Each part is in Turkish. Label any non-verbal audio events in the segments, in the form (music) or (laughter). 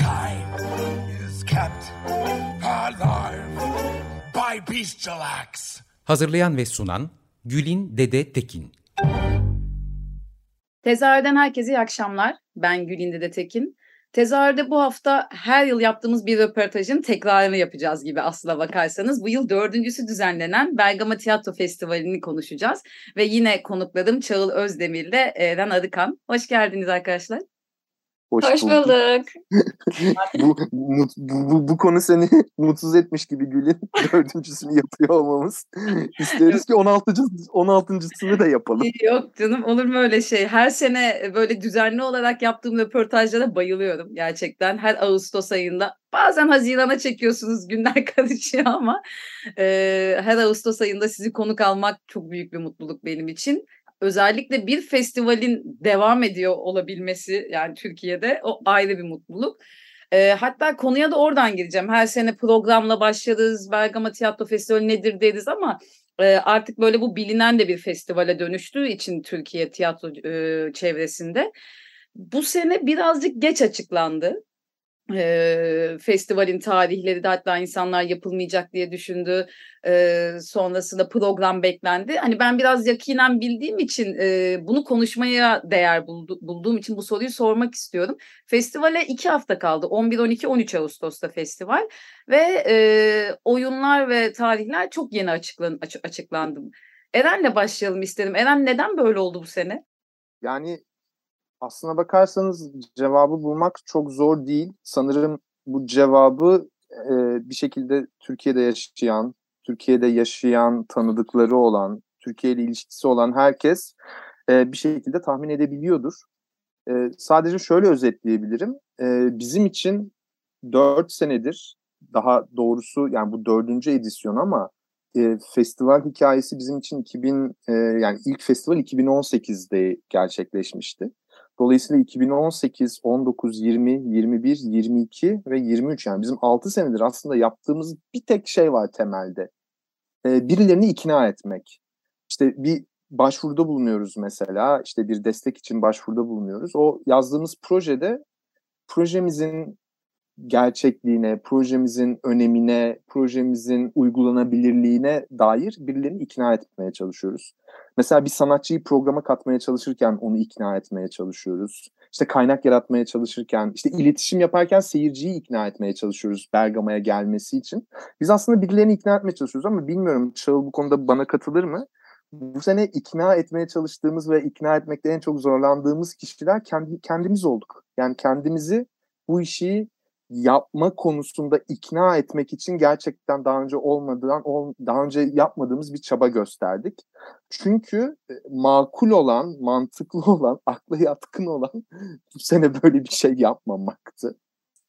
Mankind is kept alive by bestial acts. Hazırlayan ve sunan Gülin Dede Tekin. Tezahürden herkese iyi akşamlar. Ben Gülin Dede Tekin. Tezahürde bu hafta her yıl yaptığımız bir röportajın tekrarını yapacağız gibi aslına bakarsanız. Bu yıl dördüncüsü düzenlenen Bergama Tiyatro Festivali'ni konuşacağız. Ve yine konuklarım Çağıl Özdemir ile Eren Arıkan. Hoş geldiniz arkadaşlar. Hoş, Hoş bulduk. (laughs) bu, bu, bu, bu konu seni (laughs) mutsuz etmiş gibi Gül'ün (laughs) dördüncüsünü yapıyor olmamız. İsteriz ki 16. 16.sını da yapalım. Yok canım olur mu öyle şey? Her sene böyle düzenli olarak yaptığım röportajlara bayılıyorum gerçekten. Her Ağustos ayında bazen Haziran'a çekiyorsunuz günler karışıyor ama e, her Ağustos ayında sizi konuk almak çok büyük bir mutluluk benim için özellikle bir festivalin devam ediyor olabilmesi yani Türkiye'de o ayrı bir mutluluk. E, hatta konuya da oradan gireceğim. Her sene programla başlarız. Bergama Tiyatro Festivali nedir deriz ama e, artık böyle bu bilinen de bir festivale dönüştüğü için Türkiye tiyatro e, çevresinde. Bu sene birazcık geç açıklandı e, festivalin tarihleri de hatta insanlar yapılmayacak diye düşündü. E, sonrasında program beklendi. Hani ben biraz yakinen bildiğim için e, bunu konuşmaya değer buldu, bulduğum için bu soruyu sormak istiyorum. Festivale iki hafta kaldı. 11, 12, 13 Ağustos'ta festival ve e, oyunlar ve tarihler çok yeni açıklan, açıklandı. Eren'le başlayalım istedim. Eren neden böyle oldu bu sene? Yani aslına bakarsanız cevabı bulmak çok zor değil. Sanırım bu cevabı e, bir şekilde Türkiye'de yaşayan, Türkiye'de yaşayan tanıdıkları olan, Türkiye ile ilişkisi olan herkes e, bir şekilde tahmin edebiliyordur. E, sadece şöyle özetleyebilirim. E, bizim için dört senedir, daha doğrusu yani bu dördüncü edisyon ama e, festival hikayesi bizim için 2000 e, yani ilk festival 2018'de gerçekleşmişti. Dolayısıyla 2018, 19, 20, 21, 22 ve 23 yani bizim 6 senedir aslında yaptığımız bir tek şey var temelde. Ee, birilerini ikna etmek. İşte bir başvuruda bulunuyoruz mesela. işte bir destek için başvuruda bulunuyoruz. O yazdığımız projede projemizin gerçekliğine, projemizin önemine, projemizin uygulanabilirliğine dair birilerini ikna etmeye çalışıyoruz. Mesela bir sanatçıyı programa katmaya çalışırken onu ikna etmeye çalışıyoruz. İşte kaynak yaratmaya çalışırken, işte iletişim yaparken seyirciyi ikna etmeye çalışıyoruz Bergama'ya gelmesi için. Biz aslında birilerini ikna etmeye çalışıyoruz ama bilmiyorum Çağıl bu konuda bana katılır mı? Bu sene ikna etmeye çalıştığımız ve ikna etmekte en çok zorlandığımız kişiler kendi, kendimiz olduk. Yani kendimizi bu işi yapma konusunda ikna etmek için gerçekten daha önce olmadan daha önce yapmadığımız bir çaba gösterdik. Çünkü e, makul olan, mantıklı (laughs) olan, akla yatkın olan (laughs) bu sene böyle bir şey yapmamaktı.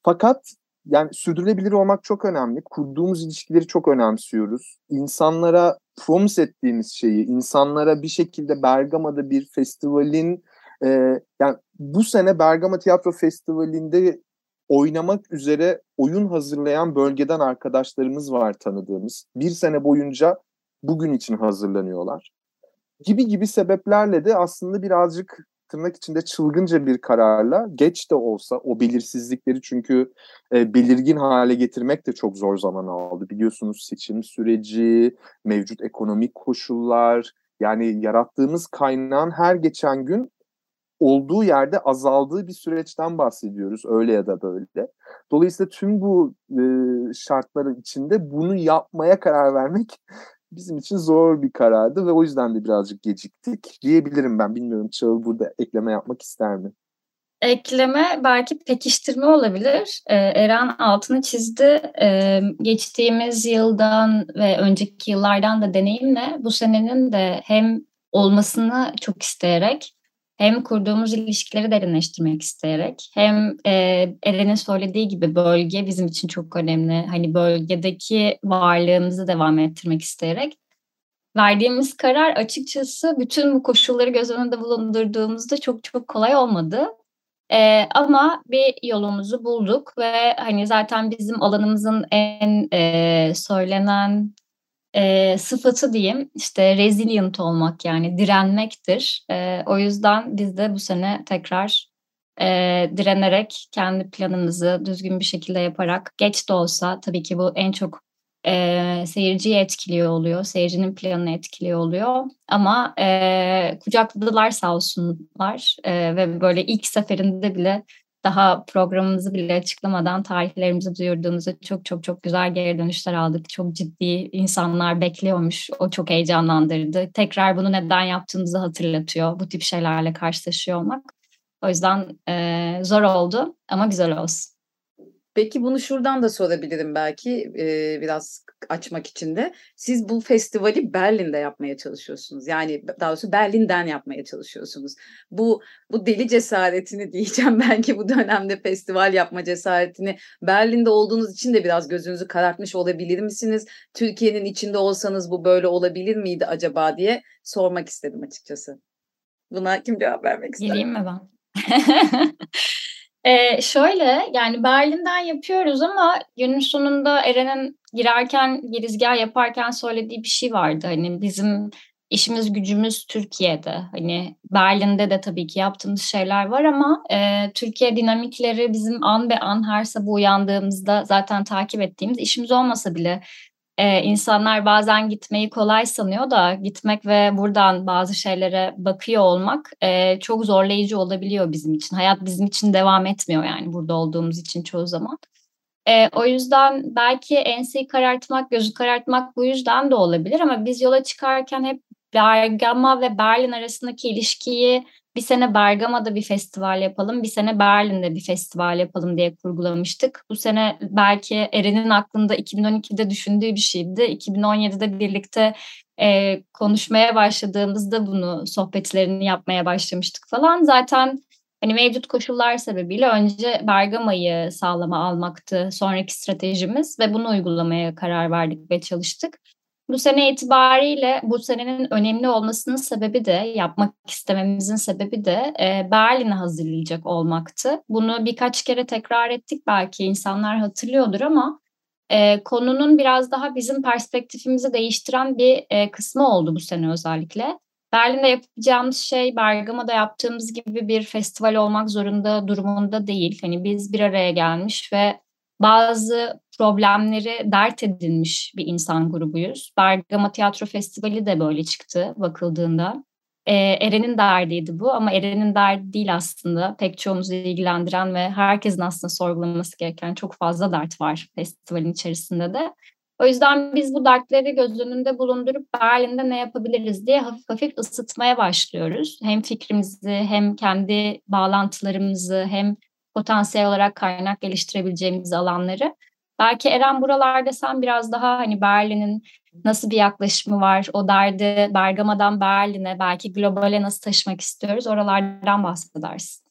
Fakat yani sürdürülebilir olmak çok önemli. Kurduğumuz ilişkileri çok önemsiyoruz. İnsanlara promise ettiğimiz şeyi, insanlara bir şekilde Bergama'da bir festivalin e, yani bu sene Bergama Tiyatro Festivali'nde oynamak üzere oyun hazırlayan bölgeden arkadaşlarımız var tanıdığımız. Bir sene boyunca bugün için hazırlanıyorlar. Gibi gibi sebeplerle de aslında birazcık tırnak içinde çılgınca bir kararla geç de olsa o belirsizlikleri çünkü e, belirgin hale getirmek de çok zor zaman aldı. Biliyorsunuz seçim süreci, mevcut ekonomik koşullar yani yarattığımız kaynağın her geçen gün olduğu yerde azaldığı bir süreçten bahsediyoruz öyle ya da böyle. Dolayısıyla tüm bu e, şartların içinde bunu yapmaya karar vermek (laughs) bizim için zor bir karardı ve o yüzden de birazcık geciktik diyebilirim ben. Bilmiyorum Çağıl burada ekleme yapmak ister mi? Ekleme belki pekiştirme olabilir. Ee, Eren altını çizdi. Ee, geçtiğimiz yıldan ve önceki yıllardan da deneyimle bu senenin de hem olmasını çok isteyerek hem kurduğumuz ilişkileri derinleştirmek isteyerek hem e, Eren'in söylediği gibi bölge bizim için çok önemli. Hani bölgedeki varlığımızı devam ettirmek isteyerek verdiğimiz karar açıkçası bütün bu koşulları göz önünde bulundurduğumuzda çok çok kolay olmadı. E, ama bir yolumuzu bulduk ve hani zaten bizim alanımızın en e, söylenen e, sıfatı diyeyim işte resilient olmak yani direnmektir. E, o yüzden biz de bu sene tekrar e, direnerek kendi planımızı düzgün bir şekilde yaparak geç de olsa tabii ki bu en çok e, seyirciyi etkiliyor oluyor. Seyircinin planını etkiliyor oluyor. Ama e, kucakladılar sağ olsunlar e, ve böyle ilk seferinde bile daha programımızı bile açıklamadan tarihlerimizi duyurduğumuzda çok çok çok güzel geri dönüşler aldık. Çok ciddi insanlar bekliyormuş. O çok heyecanlandırdı. Tekrar bunu neden yaptığımızı hatırlatıyor. Bu tip şeylerle karşılaşıyor olmak. O yüzden e, zor oldu ama güzel olsun. Peki bunu şuradan da sorabilirim belki e, biraz açmak için de. Siz bu festivali Berlin'de yapmaya çalışıyorsunuz. Yani daha doğrusu Berlin'den yapmaya çalışıyorsunuz. Bu bu deli cesaretini (laughs) diyeceğim belki bu dönemde festival yapma cesaretini Berlin'de olduğunuz için de biraz gözünüzü karartmış olabilir misiniz? Türkiye'nin içinde olsanız bu böyle olabilir miydi acaba diye sormak istedim açıkçası. Buna kim cevap vermek ister? Gireyim mi ben? (laughs) Ee, şöyle yani Berlin'den yapıyoruz ama günün sonunda Eren'in girerken girizgah yaparken söylediği bir şey vardı. Hani bizim işimiz gücümüz Türkiye'de. Hani Berlin'de de tabii ki yaptığımız şeyler var ama e, Türkiye dinamikleri bizim an be an her sabah uyandığımızda zaten takip ettiğimiz işimiz olmasa bile ee, insanlar bazen gitmeyi kolay sanıyor da gitmek ve buradan bazı şeylere bakıyor olmak e, çok zorlayıcı olabiliyor bizim için. Hayat bizim için devam etmiyor yani burada olduğumuz için çoğu zaman. E, o yüzden belki enseyi karartmak, gözü karartmak bu yüzden de olabilir ama biz yola çıkarken hep Bergama ve Berlin arasındaki ilişkiyi bir sene Bergama'da bir festival yapalım, bir sene Berlin'de bir festival yapalım diye kurgulamıştık. Bu sene belki Eren'in aklında 2012'de düşündüğü bir şeydi. 2017'de birlikte e, konuşmaya başladığımızda bunu sohbetlerini yapmaya başlamıştık falan. Zaten hani mevcut koşullar sebebiyle önce Bergama'yı sağlama almaktı sonraki stratejimiz ve bunu uygulamaya karar verdik ve çalıştık. Bu sene itibariyle bu senenin önemli olmasının sebebi de yapmak istememizin sebebi de e, Berlin'i hazırlayacak olmaktı. Bunu birkaç kere tekrar ettik belki insanlar hatırlıyordur ama e, konunun biraz daha bizim perspektifimizi değiştiren bir e, kısmı oldu bu sene özellikle. Berlin'de yapacağımız şey Bergama'da yaptığımız gibi bir festival olmak zorunda durumunda değil. Hani biz bir araya gelmiş ve bazı problemleri dert edinmiş bir insan grubuyuz. Bergama Tiyatro Festivali de böyle çıktı bakıldığında. Ee, Eren'in derdiydi bu ama Eren'in derdi değil aslında. Pek çoğumuzu ilgilendiren ve herkesin aslında sorgulaması gereken çok fazla dert var festivalin içerisinde de. O yüzden biz bu dertleri göz önünde bulundurup Berlin'de ne yapabiliriz diye hafif hafif ısıtmaya başlıyoruz. Hem fikrimizi hem kendi bağlantılarımızı hem potansiyel olarak kaynak geliştirebileceğimiz alanları. Belki Eren buralarda sen biraz daha hani Berlin'in nasıl bir yaklaşımı var, o derdi Bergama'dan Berlin'e, belki globale nasıl taşımak istiyoruz, oralardan bahsedersin.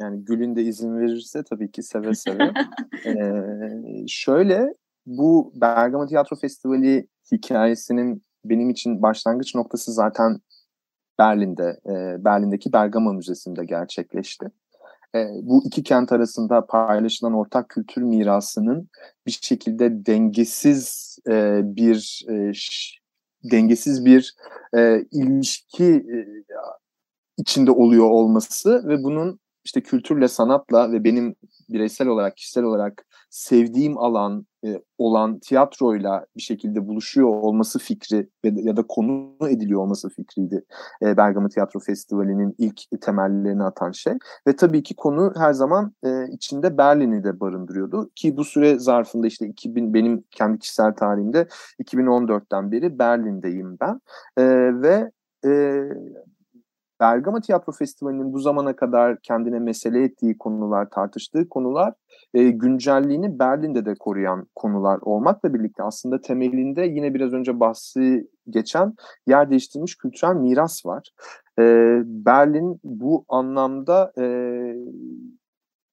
Yani Gül'ün de izin verirse tabii ki seve seve. (laughs) ee, şöyle, bu Bergama Tiyatro Festivali hikayesinin benim için başlangıç noktası zaten Berlin'de, e, Berlin'deki Bergama Müzesi'nde gerçekleşti e, bu iki kent arasında paylaşılan ortak kültür mirasının bir şekilde dengesiz e, bir e, dengesiz bir e, ilişki e, içinde oluyor olması ve bunun işte kültürle sanatla ve benim bireysel olarak kişisel olarak sevdiğim alan e, olan tiyatroyla bir şekilde buluşuyor olması fikri ve ya da konu ediliyor olması fikriydi e, Bergama Tiyatro Festivali'nin ilk temellerini atan şey. Ve tabii ki konu her zaman e, içinde Berlin'i de barındırıyordu. Ki bu süre zarfında işte 2000 benim kendi kişisel tarihimde 2014'ten beri Berlin'deyim ben. E, ve e, Bergama Tiyatro Festivali'nin bu zamana kadar kendine mesele ettiği konular, tartıştığı konular e, güncelliğini Berlin'de de koruyan konular olmakla birlikte aslında temelinde yine biraz önce bahsi geçen yer değiştirmiş kültürel miras var. E, Berlin bu anlamda e,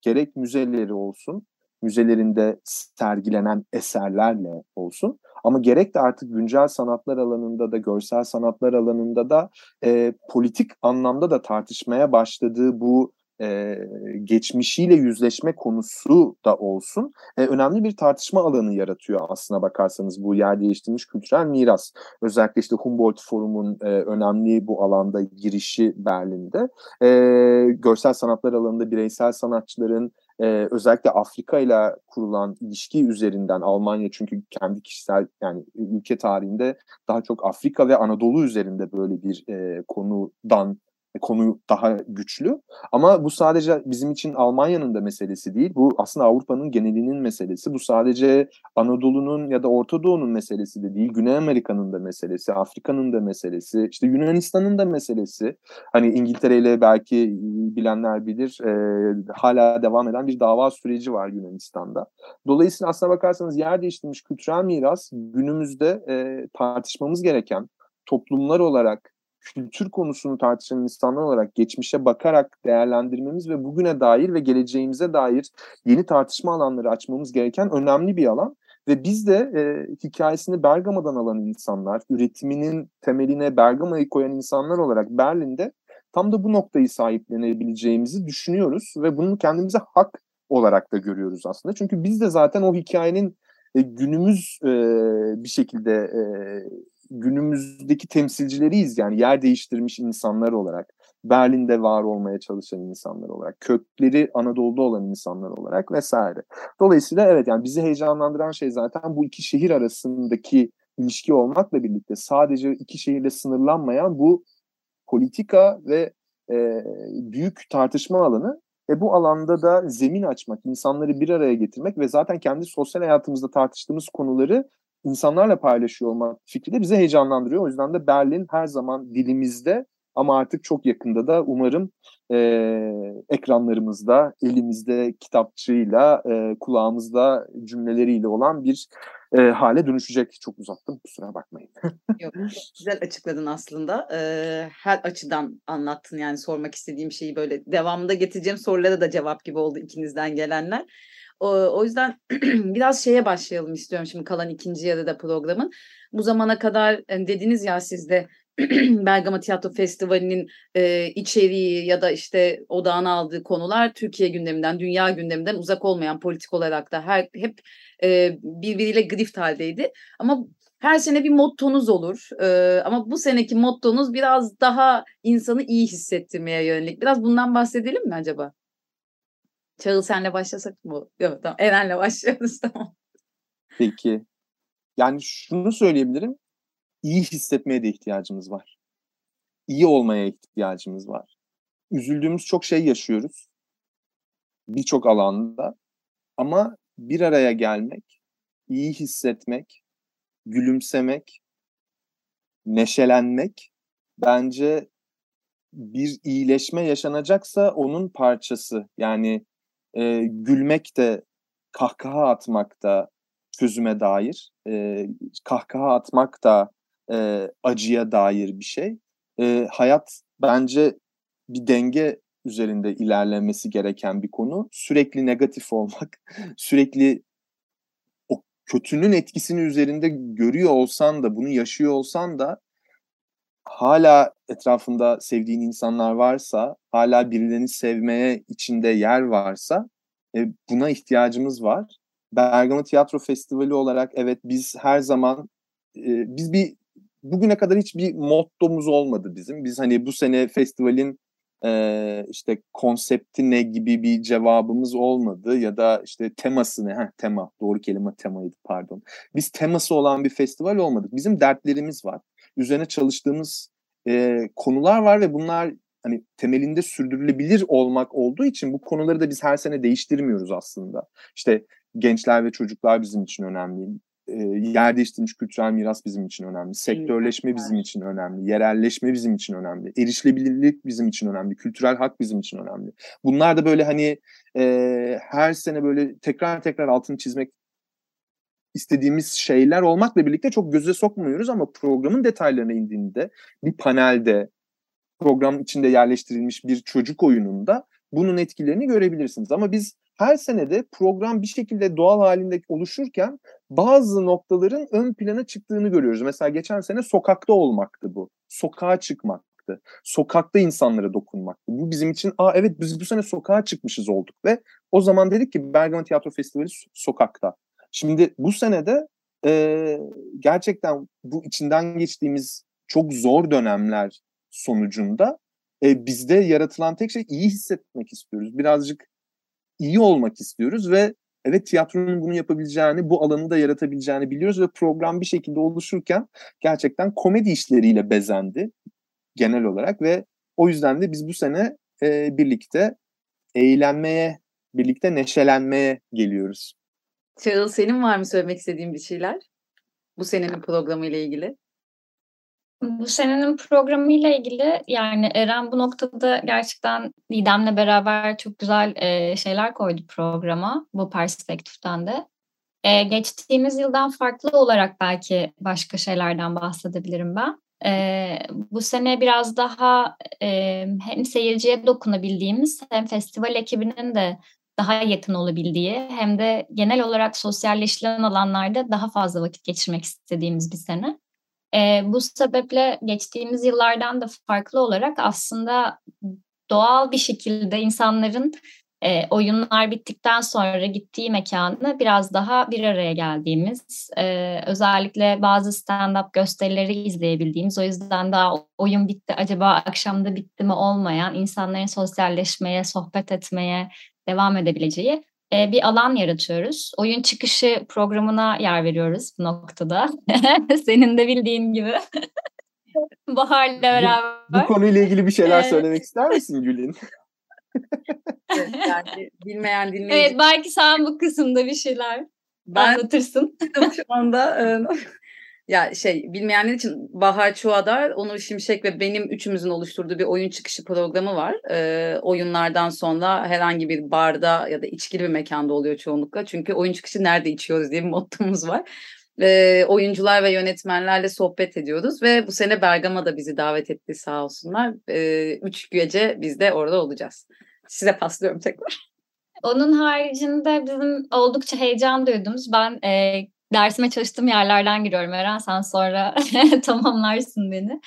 gerek müzeleri olsun, müzelerinde sergilenen eserlerle olsun ama gerek de artık güncel sanatlar alanında da görsel sanatlar alanında da e, politik anlamda da tartışmaya başladığı bu e, geçmişiyle yüzleşme konusu da olsun e, önemli bir tartışma alanı yaratıyor aslına bakarsanız bu yer değiştirmiş kültürel miras. Özellikle işte Humboldt Forum'un e, önemli bu alanda girişi Berlin'de. E, görsel sanatlar alanında bireysel sanatçıların e, özellikle Afrika ile kurulan ilişki üzerinden Almanya çünkü kendi kişisel yani ülke tarihinde daha çok Afrika ve Anadolu üzerinde böyle bir e, konudan konu daha güçlü. Ama bu sadece bizim için Almanya'nın da meselesi değil. Bu aslında Avrupa'nın genelinin meselesi. Bu sadece Anadolu'nun ya da Orta Doğu'nun meselesi de değil. Güney Amerika'nın da meselesi, Afrika'nın da meselesi, işte Yunanistan'ın da meselesi. Hani İngiltere ile belki bilenler bilir e, hala devam eden bir dava süreci var Yunanistan'da. Dolayısıyla aslına bakarsanız yer değiştirmiş kültürel miras günümüzde e, tartışmamız gereken toplumlar olarak kültür konusunu tartışan insanlar olarak geçmişe bakarak değerlendirmemiz ve bugüne dair ve geleceğimize dair yeni tartışma alanları açmamız gereken önemli bir alan. Ve biz de e, hikayesini Bergama'dan alan insanlar, üretiminin temeline Bergama'yı koyan insanlar olarak Berlin'de tam da bu noktayı sahiplenebileceğimizi düşünüyoruz ve bunu kendimize hak olarak da görüyoruz aslında. Çünkü biz de zaten o hikayenin e, günümüz e, bir şekilde e, günümüzdeki temsilcileriyiz yani yer değiştirmiş insanlar olarak. Berlin'de var olmaya çalışan insanlar olarak, kökleri Anadolu'da olan insanlar olarak vesaire. Dolayısıyla evet yani bizi heyecanlandıran şey zaten bu iki şehir arasındaki ilişki olmakla birlikte sadece iki şehirle sınırlanmayan bu politika ve e, büyük tartışma alanı ve bu alanda da zemin açmak, insanları bir araya getirmek ve zaten kendi sosyal hayatımızda tartıştığımız konuları insanlarla paylaşıyor olmak fikri de bizi heyecanlandırıyor. O yüzden de Berlin her zaman dilimizde ama artık çok yakında da umarım e, ekranlarımızda, elimizde kitapçığıyla, e, kulağımızda cümleleriyle olan bir e, hale dönüşecek. Çok uzattım kusura bakmayın. (laughs) Yok, güzel açıkladın aslında. Ee, her açıdan anlattın yani sormak istediğim şeyi böyle devamında getireceğim sorulara da cevap gibi oldu ikinizden gelenler. O, yüzden (clears throat) biraz şeye başlayalım istiyorum şimdi kalan ikinci yarıda programın. Bu zamana kadar hani dediniz ya siz de (clears throat) Bergama Tiyatro Festivali'nin e, içeriği ya da işte odağına aldığı konular Türkiye gündeminden, dünya gündeminden uzak olmayan politik olarak da her hep e, birbiriyle grift haldeydi. Ama her sene bir mottonuz olur. E, ama bu seneki mottonuz biraz daha insanı iyi hissettirmeye yönelik. Biraz bundan bahsedelim mi acaba? Çağıl senle başlasak mı? Yok tamam. Eren'le başlıyoruz (laughs) tamam. Peki. Yani şunu söyleyebilirim. İyi hissetmeye de ihtiyacımız var. İyi olmaya ihtiyacımız var. Üzüldüğümüz çok şey yaşıyoruz. Birçok alanda. Ama bir araya gelmek, iyi hissetmek, gülümsemek, neşelenmek bence bir iyileşme yaşanacaksa onun parçası. Yani e, gülmek de kahkaha atmak da çözüme dair, e, kahkaha atmak da e, acıya dair bir şey. E, hayat bence bir denge üzerinde ilerlemesi gereken bir konu. Sürekli negatif olmak, (laughs) sürekli o kötünün etkisini üzerinde görüyor olsan da, bunu yaşıyor olsan da hala etrafında sevdiğin insanlar varsa, hala birilerini sevmeye içinde yer varsa e, buna ihtiyacımız var. Bergama Tiyatro Festivali olarak evet biz her zaman e, biz bir bugüne kadar hiçbir mottomuz olmadı bizim. Biz hani bu sene festivalin e, işte konsepti ne gibi bir cevabımız olmadı ya da işte teması ne? Heh, tema doğru kelime temaydı pardon. Biz teması olan bir festival olmadık. Bizim dertlerimiz var üzerine çalıştığımız e, konular var ve bunlar hani temelinde sürdürülebilir olmak olduğu için bu konuları da biz her sene değiştirmiyoruz aslında. İşte gençler ve çocuklar bizim için önemli. E, yer değiştirmiş kültürel miras bizim için önemli. Sektörleşme bizim için önemli. Yerelleşme bizim için önemli. Erişilebilirlik bizim için önemli. Kültürel hak bizim için önemli. Bunlar da böyle hani e, her sene böyle tekrar tekrar altını çizmek istediğimiz şeyler olmakla birlikte çok göze sokmuyoruz ama programın detaylarına indiğinde bir panelde program içinde yerleştirilmiş bir çocuk oyununda bunun etkilerini görebilirsiniz. Ama biz her senede program bir şekilde doğal halinde oluşurken bazı noktaların ön plana çıktığını görüyoruz. Mesela geçen sene sokakta olmaktı bu. Sokağa çıkmaktı. Sokakta insanlara dokunmaktı. Bu bizim için aa evet biz bu sene sokağa çıkmışız olduk ve o zaman dedik ki Bergama Tiyatro Festivali sokakta. Şimdi bu senede e, gerçekten bu içinden geçtiğimiz çok zor dönemler sonucunda e, bizde yaratılan tek şey iyi hissetmek istiyoruz. Birazcık iyi olmak istiyoruz ve evet tiyatronun bunu yapabileceğini, bu alanı da yaratabileceğini biliyoruz ve program bir şekilde oluşurken gerçekten komedi işleriyle bezendi genel olarak ve o yüzden de biz bu sene e, birlikte eğlenmeye, birlikte neşelenmeye geliyoruz. Çağıl senin var mı söylemek istediğin bir şeyler? Bu senenin programı ile ilgili. Bu senenin programıyla ilgili yani Eren bu noktada gerçekten Didem'le beraber çok güzel e, şeyler koydu programa bu perspektiften de. E, geçtiğimiz yıldan farklı olarak belki başka şeylerden bahsedebilirim ben. E, bu sene biraz daha e, hem seyirciye dokunabildiğimiz hem festival ekibinin de daha yakın olabildiği hem de genel olarak sosyalleşilen alanlarda daha fazla vakit geçirmek istediğimiz bir sene. E, bu sebeple geçtiğimiz yıllardan da farklı olarak aslında doğal bir şekilde insanların e, oyunlar bittikten sonra gittiği mekanı biraz daha bir araya geldiğimiz, e, özellikle bazı stand-up gösterileri izleyebildiğimiz, o yüzden daha oyun bitti, acaba akşamda bitti mi olmayan, insanların sosyalleşmeye, sohbet etmeye devam edebileceği e, bir alan yaratıyoruz. Oyun çıkışı programına yer veriyoruz bu noktada. (laughs) Senin de bildiğin gibi. (laughs) Bahar'la beraber. Bu, bu konuyla ilgili bir şeyler söylemek ister misin Gül'in? (laughs) yani bilmeyen dinleyici. Evet belki sen bu kısımda bir şeyler ben anlatırsın. şu anda ya şey bilmeyenler için Bahar Çuadar, Onur Şimşek ve benim üçümüzün oluşturduğu bir oyun çıkışı programı var. Ee, oyunlardan sonra herhangi bir barda ya da içkili bir mekanda oluyor çoğunlukla. Çünkü oyun çıkışı nerede içiyoruz diye bir mottomuz var. Ee, oyuncular ve yönetmenlerle sohbet ediyoruz ve bu sene Bergama'da bizi davet etti sağ olsunlar. Ee, üç gece biz de orada olacağız. Size paslıyorum tekrar. Onun haricinde bizim oldukça heyecan duyduğumuz ben e, dersime çalıştığım yerlerden giriyorum Eren. Sen sonra (laughs) tamamlarsın beni.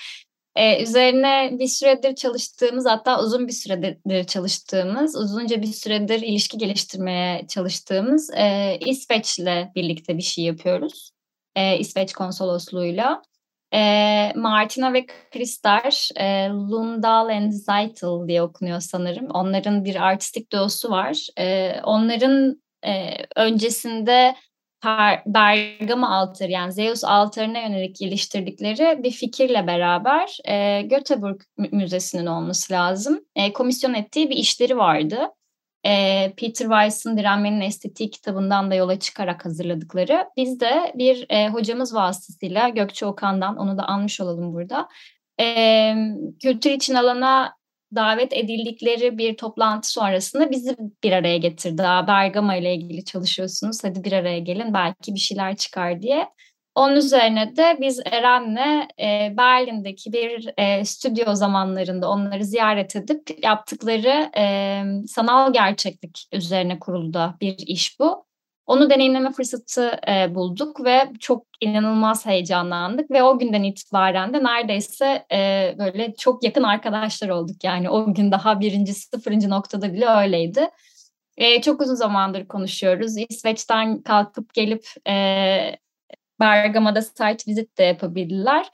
Ee, üzerine bir süredir çalıştığımız hatta uzun bir süredir çalıştığımız, uzunca bir süredir ilişki geliştirmeye çalıştığımız e, İsveç'le birlikte bir şey yapıyoruz. E, İsveç konsolosluğuyla. E, Martina ve Kristar, e, Lundal and Zeitel diye okunuyor sanırım. Onların bir artistik duosu var. E, onların e, öncesinde Bergama altarı yani Zeus altarına yönelik geliştirdikleri bir fikirle beraber e, Göteborg Müzesi'nin olması lazım. E, komisyon ettiği bir işleri vardı. E, Peter Weiss'ın Direnmenin Estetiği kitabından da yola çıkarak hazırladıkları. Biz de bir e, hocamız vasıtasıyla Gökçe Okan'dan onu da anmış olalım burada. E, kültür için alana davet edildikleri bir toplantı sonrasında bizi bir araya getirdi. Bergama ile ilgili çalışıyorsunuz hadi bir araya gelin belki bir şeyler çıkar diye. Onun üzerine de biz Eren'le e, Berlin'deki bir e, stüdyo zamanlarında onları ziyaret edip yaptıkları e, sanal gerçeklik üzerine kuruldu bir iş bu. Onu deneyimleme fırsatı e, bulduk ve çok inanılmaz heyecanlandık ve o günden itibaren de neredeyse e, böyle çok yakın arkadaşlar olduk. Yani o gün daha birinci, sıfırıncı noktada bile öyleydi. E, çok uzun zamandır konuşuyoruz. İsveç'ten kalkıp gelip e, Bergama'da site visit de yapabildiler.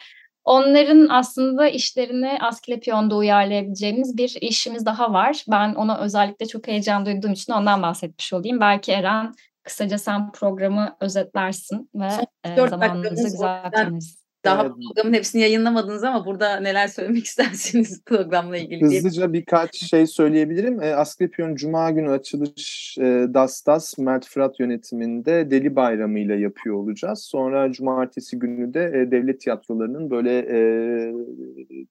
Onların aslında işlerini Asklepion'da uyarlayabileceğimiz bir işimiz daha var. Ben ona özellikle çok heyecan duyduğum için ondan bahsetmiş olayım. Belki Eren kısaca sen programı özetlersin ve e, zamanımızı güzel kullanırız. Daha evet. programın hepsini yayınlamadınız ama burada neler söylemek (laughs) istersiniz programla ilgili Hızlıca diye. birkaç şey söyleyebilirim. E, Asklepion Cuma günü açılış e, Das Das Mert Fırat yönetiminde Deli Bayramı ile yapıyor olacağız. Sonra Cumartesi günü de e, devlet tiyatrolarının böyle e,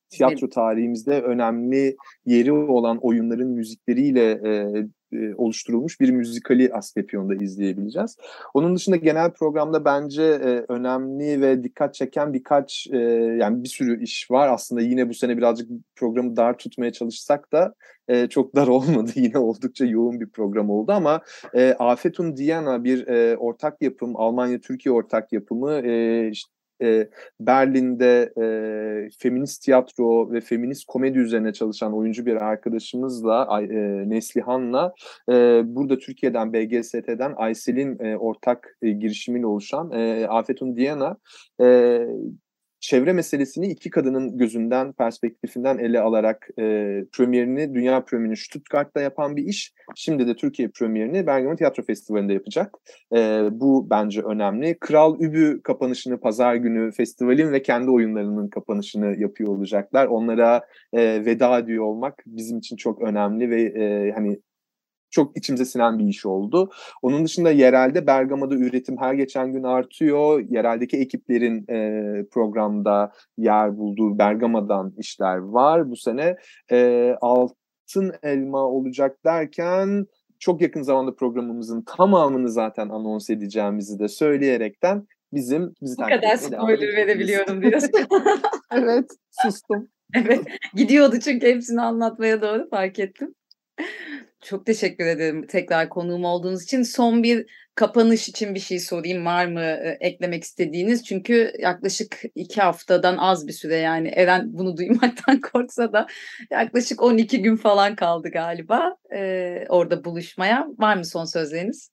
tiyatro tarihimizde önemli yeri olan oyunların müzikleriyle e, e, oluşturulmuş bir müzikali Asklepion'da izleyebileceğiz. Onun dışında genel programda bence e, önemli ve dikkat çeken birkaç e, yani bir sürü iş var. Aslında yine bu sene birazcık programı dar tutmaya çalışsak da e, çok dar olmadı. (laughs) Yine oldukça yoğun bir program oldu ama e, Afetun Diana bir e, ortak yapım, Almanya-Türkiye ortak yapımı e, işte e, Berlin'de e, feminist tiyatro ve feminist komedi üzerine çalışan oyuncu bir arkadaşımızla e, Neslihan'la e, burada Türkiye'den BGST'den Aysel'in e, ortak e, girişimiyle oluşan e, Afetun Diana e, çevre meselesini iki kadının gözünden, perspektifinden ele alarak e, premierini, dünya premierini Stuttgart'ta yapan bir iş. Şimdi de Türkiye premierini Bergamo Tiyatro Festivali'nde yapacak. E, bu bence önemli. Kral Übü kapanışını pazar günü festivalin ve kendi oyunlarının kapanışını yapıyor olacaklar. Onlara e, veda ediyor olmak bizim için çok önemli ve e, hani çok içimize sinen bir iş oldu. Onun dışında yerelde Bergama'da üretim her geçen gün artıyor. Yereldeki ekiplerin e, programda yer bulduğu Bergama'dan işler var bu sene. E, altın elma olacak derken çok yakın zamanda programımızın tamamını zaten anons edeceğimizi de söyleyerekten bizim bizi Bu kadar spoiler verebiliyorum diyorsun. (laughs) evet, sustum. Evet, gidiyordu çünkü hepsini anlatmaya doğru fark ettim. Çok teşekkür ederim tekrar konuğum olduğunuz için. Son bir kapanış için bir şey sorayım var mı e, eklemek istediğiniz? Çünkü yaklaşık iki haftadan az bir süre yani Eren bunu (laughs) duymaktan korksa da yaklaşık 12 gün falan kaldı galiba e, orada buluşmaya. Var mı son sözleriniz?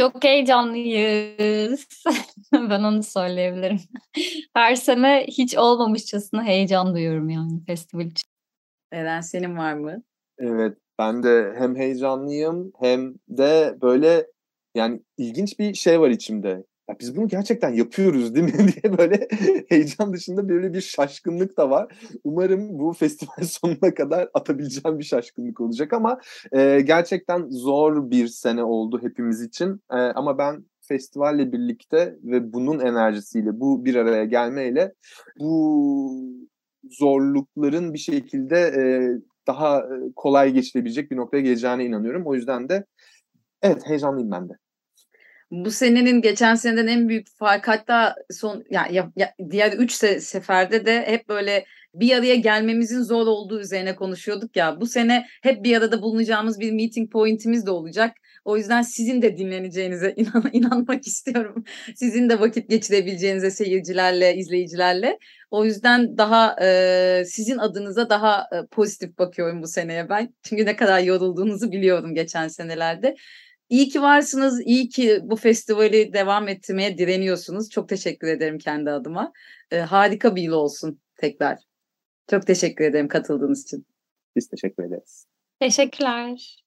Çok heyecanlıyız. (laughs) ben onu söyleyebilirim. Her sene hiç olmamışçasına heyecan duyuyorum yani festival için. Eren senin var mı? Evet ben de hem heyecanlıyım hem de böyle yani ilginç bir şey var içimde. Ya biz bunu gerçekten yapıyoruz değil mi (laughs) diye böyle heyecan dışında böyle bir şaşkınlık da var. Umarım bu (laughs) festival sonuna kadar atabileceğim bir şaşkınlık olacak ama e, gerçekten zor bir sene oldu hepimiz için. E, ama ben festivalle birlikte ve bunun enerjisiyle, bu bir araya gelmeyle bu zorlukların bir şekilde e, daha kolay geçilebilecek bir noktaya geleceğine inanıyorum. O yüzden de evet heyecanlıyım ben de. Bu senenin geçen seneden en büyük fark hatta son yani ya, ya, diğer üç se- seferde de hep böyle bir araya gelmemizin zor olduğu üzerine konuşuyorduk ya. Bu sene hep bir arada bulunacağımız bir meeting pointimiz de olacak. O yüzden sizin de dinleneceğinize (laughs) inan inanmak istiyorum. Sizin de vakit geçirebileceğinize seyircilerle, izleyicilerle. O yüzden daha e, sizin adınıza daha e, pozitif bakıyorum bu seneye ben. Çünkü ne kadar yorulduğunuzu biliyorum geçen senelerde. İyi ki varsınız, iyi ki bu festivali devam ettirmeye direniyorsunuz. Çok teşekkür ederim kendi adıma. E, harika bir yıl olsun tekrar. Çok teşekkür ederim katıldığınız için. Biz teşekkür ederiz. Teşekkürler.